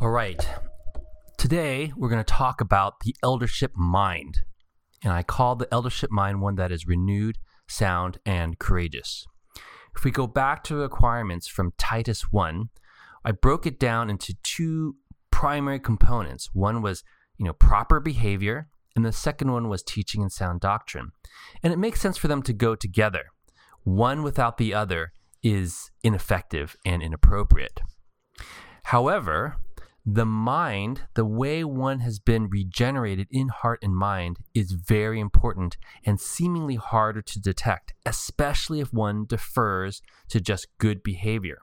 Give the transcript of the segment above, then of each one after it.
All right. Today, we're going to talk about the eldership mind. And I call the eldership mind one that is renewed, sound, and courageous. If we go back to the requirements from Titus 1, I broke it down into two primary components. One was, you know, proper behavior, and the second one was teaching and sound doctrine. And it makes sense for them to go together. One without the other is ineffective and inappropriate. However, the mind, the way one has been regenerated in heart and mind, is very important and seemingly harder to detect, especially if one defers to just good behavior.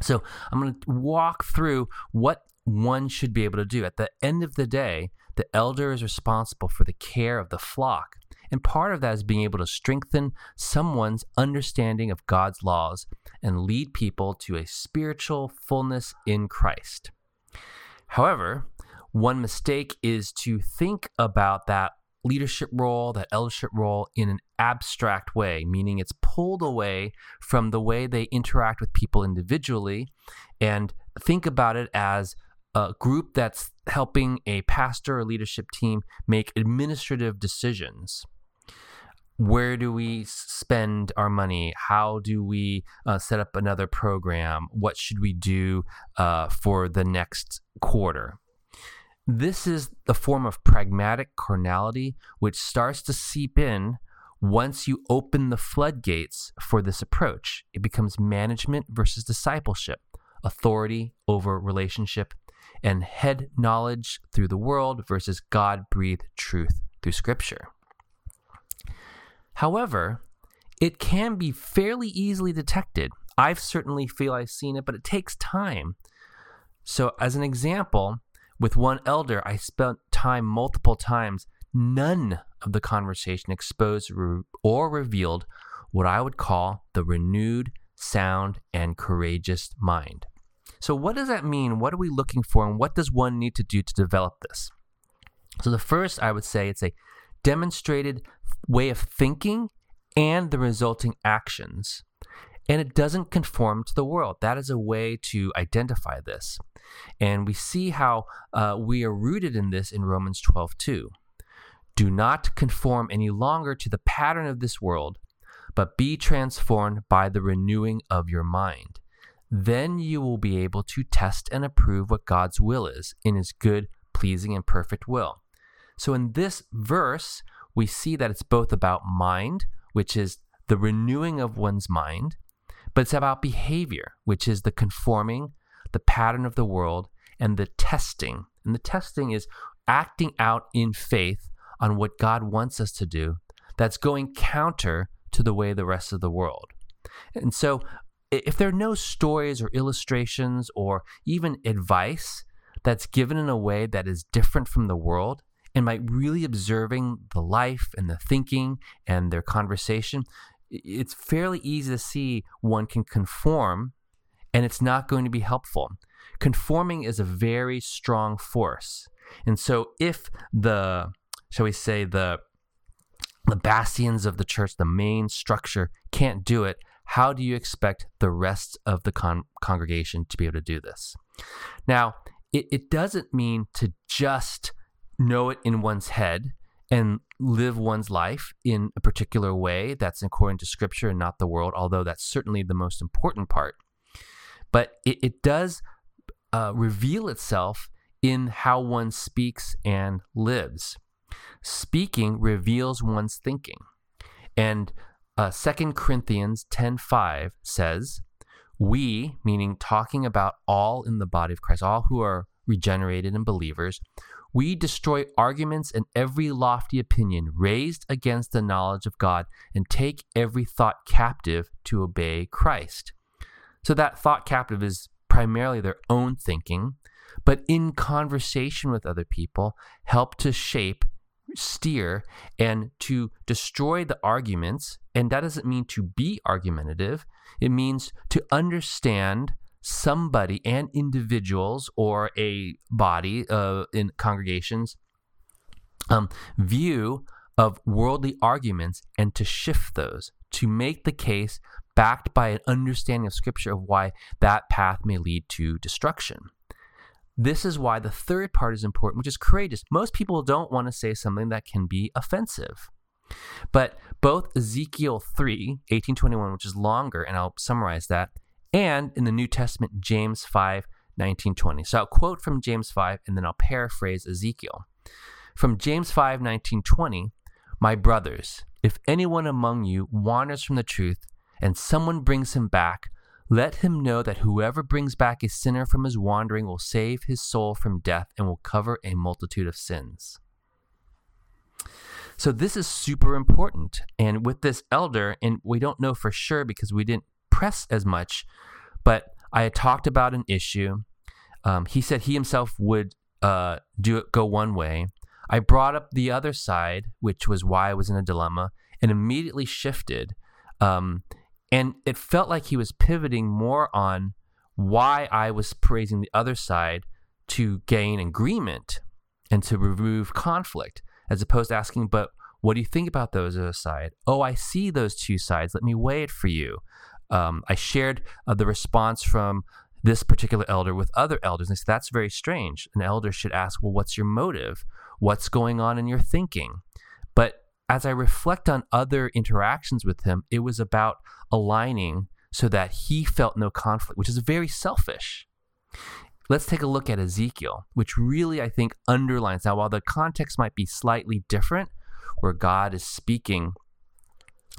So, I'm going to walk through what one should be able to do. At the end of the day, the elder is responsible for the care of the flock. And part of that is being able to strengthen someone's understanding of God's laws and lead people to a spiritual fullness in Christ. However, one mistake is to think about that leadership role, that eldership role, in an abstract way, meaning it's pulled away from the way they interact with people individually, and think about it as a group that's helping a pastor or leadership team make administrative decisions where do we spend our money? How do we uh, set up another program? What should we do uh, for the next quarter? This is the form of pragmatic carnality which starts to seep in once you open the floodgates for this approach. It becomes management versus discipleship, authority over relationship, and head knowledge through the world versus God breathed truth through Scripture. However, it can be fairly easily detected. I've certainly feel I've seen it, but it takes time. So, as an example, with one elder, I spent time multiple times. None of the conversation exposed or revealed what I would call the renewed, sound, and courageous mind. So, what does that mean? What are we looking for? And what does one need to do to develop this? So, the first, I would say, it's a demonstrated way of thinking and the resulting actions. And it doesn't conform to the world. That is a way to identify this. And we see how uh, we are rooted in this in Romans 12 2. Do not conform any longer to the pattern of this world, but be transformed by the renewing of your mind. Then you will be able to test and approve what God's will is in his good, pleasing, and perfect will. So in this verse, we see that it's both about mind, which is the renewing of one's mind, but it's about behavior, which is the conforming, the pattern of the world, and the testing. And the testing is acting out in faith on what God wants us to do that's going counter to the way the rest of the world. And so, if there are no stories or illustrations or even advice that's given in a way that is different from the world, and by really observing the life and the thinking and their conversation, it's fairly easy to see one can conform and it's not going to be helpful. Conforming is a very strong force. And so if the, shall we say, the the bastions of the church, the main structure, can't do it, how do you expect the rest of the con- congregation to be able to do this? Now, it, it doesn't mean to just know it in one's head and live one's life in a particular way that's according to scripture and not the world, although that's certainly the most important part. But it, it does uh, reveal itself in how one speaks and lives. Speaking reveals one's thinking. And uh, 2 Corinthians 10.5 says, We, meaning talking about all in the body of Christ, all who are regenerated and believers, we destroy arguments and every lofty opinion raised against the knowledge of God and take every thought captive to obey Christ. So that thought captive is primarily their own thinking, but in conversation with other people, help to shape, steer, and to destroy the arguments. And that doesn't mean to be argumentative, it means to understand somebody and individuals or a body uh, in congregations um, view of worldly arguments and to shift those to make the case backed by an understanding of scripture of why that path may lead to destruction this is why the third part is important, which is courageous. Most people don't want to say something that can be offensive. But both Ezekiel 3, 1821, which is longer, and I'll summarize that, and in the New Testament, James 5, 1920. So I'll quote from James 5 and then I'll paraphrase Ezekiel. From James 5, 1920, My brothers, if anyone among you wanders from the truth and someone brings him back, let him know that whoever brings back a sinner from his wandering will save his soul from death and will cover a multitude of sins. So, this is super important. And with this elder, and we don't know for sure because we didn't press as much, but I had talked about an issue. Um, he said he himself would uh, do it go one way. I brought up the other side, which was why I was in a dilemma, and immediately shifted. Um, and it felt like he was pivoting more on why I was praising the other side to gain agreement and to remove conflict, as opposed to asking, but what do you think about those other side? Oh, I see those two sides. Let me weigh it for you. Um, I shared uh, the response from this particular elder with other elders. And I said, that's very strange. An elder should ask, well, what's your motive? What's going on in your thinking? But as I reflect on other interactions with him, it was about aligning so that he felt no conflict, which is very selfish. Let's take a look at Ezekiel, which really I think underlines now, while the context might be slightly different, where God is speaking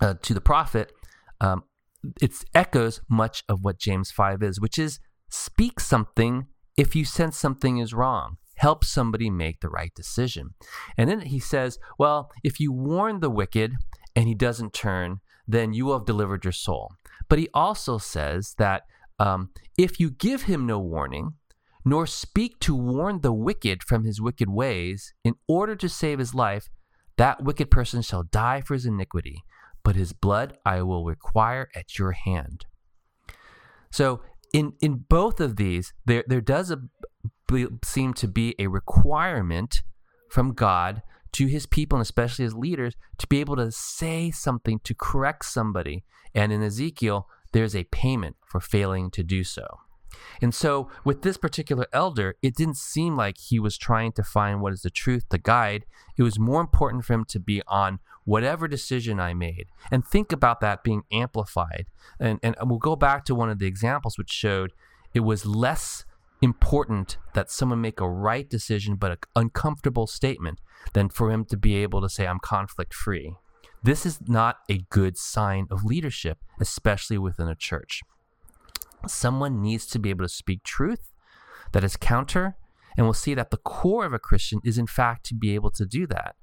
uh, to the prophet, um, it echoes much of what James 5 is, which is speak something if you sense something is wrong help somebody make the right decision. And then he says, Well, if you warn the wicked and he doesn't turn, then you have delivered your soul. But he also says that um, if you give him no warning, nor speak to warn the wicked from his wicked ways, in order to save his life, that wicked person shall die for his iniquity, but his blood I will require at your hand. So in in both of these, there there does a, seem to be a requirement from God to his people and especially his leaders to be able to say something to correct somebody. And in Ezekiel, there's a payment for failing to do so. And so, with this particular elder, it didn't seem like he was trying to find what is the truth to guide. It was more important for him to be on whatever decision I made. And think about that being amplified. And, and we'll go back to one of the examples which showed it was less important that someone make a right decision but an uncomfortable statement than for him to be able to say, I'm conflict free. This is not a good sign of leadership, especially within a church. Someone needs to be able to speak truth that is counter, and we'll see that the core of a Christian is, in fact, to be able to do that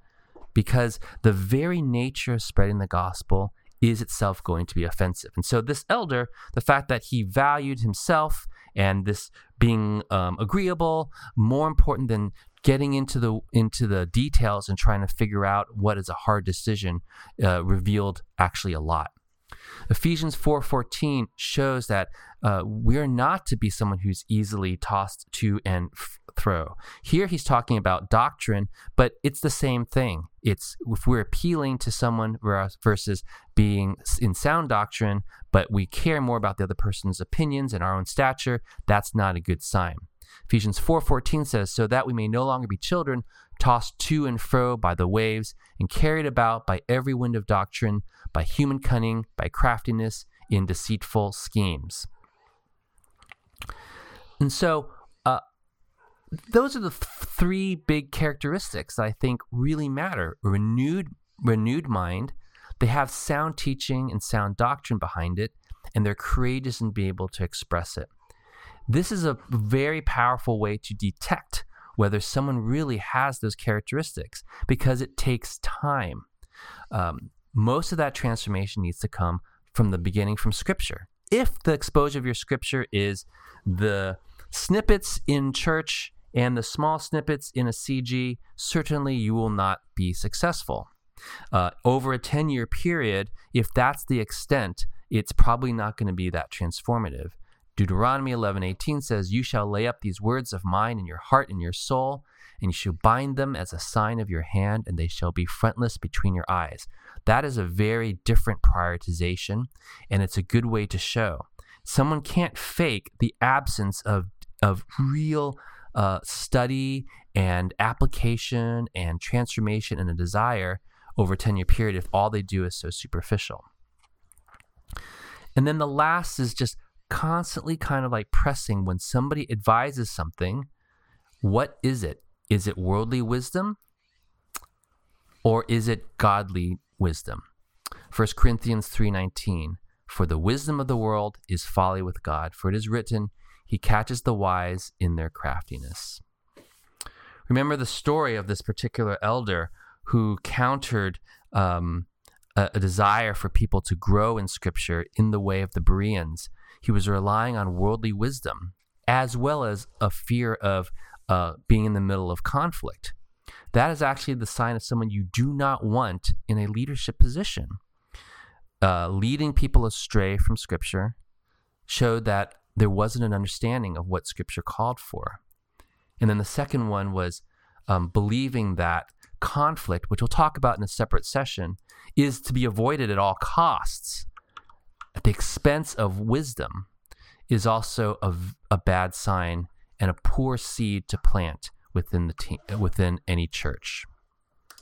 because the very nature of spreading the gospel is itself going to be offensive. And so, this elder, the fact that he valued himself and this being um, agreeable more important than getting into the into the details and trying to figure out what is a hard decision uh, revealed actually a lot Ephesians 4:14 shows that uh, we're not to be someone who's easily tossed to and f- throw. Here he's talking about doctrine, but it's the same thing. It's if we're appealing to someone versus being in sound doctrine, but we care more about the other person's opinions and our own stature, that's not a good sign. Ephesians 4:14 says, "So that we may no longer be children, tossed to and fro by the waves and carried about by every wind of doctrine, by human cunning, by craftiness in deceitful schemes." And so, uh, those are the th- three big characteristics that I think really matter: a renewed, renewed mind. They have sound teaching and sound doctrine behind it, and they're courageous and be able to express it. This is a very powerful way to detect whether someone really has those characteristics because it takes time. Um, most of that transformation needs to come from the beginning from Scripture. If the exposure of your Scripture is the snippets in church and the small snippets in a CG, certainly you will not be successful. Uh, over a 10 year period, if that's the extent, it's probably not going to be that transformative. Deuteronomy 11:18 says, "You shall lay up these words of mine in your heart and your soul, and you shall bind them as a sign of your hand, and they shall be frontlets between your eyes." That is a very different prioritization, and it's a good way to show. Someone can't fake the absence of of real uh, study and application and transformation and a desire over a 10 year period if all they do is so superficial. And then the last is just constantly kind of like pressing when somebody advises something, what is it? Is it worldly wisdom or is it godly wisdom? 1 Corinthians 3:19 For the wisdom of the world is folly with God, for it is written, he catches the wise in their craftiness. Remember the story of this particular elder who countered um, a, a, desire for people to grow in Scripture in the way of the Bereans. He was relying on worldly wisdom as well as a fear of uh, being in the middle of conflict. That is actually the sign of someone you do not want in a leadership position. Uh, leading people astray from Scripture showed that there wasn't an understanding of what Scripture called for. And then the second one was um, believing that conflict, which we'll talk about in a separate session, is to be avoided at all costs at the expense of wisdom is also a, a bad sign and a poor seed to plant within the te- within any church.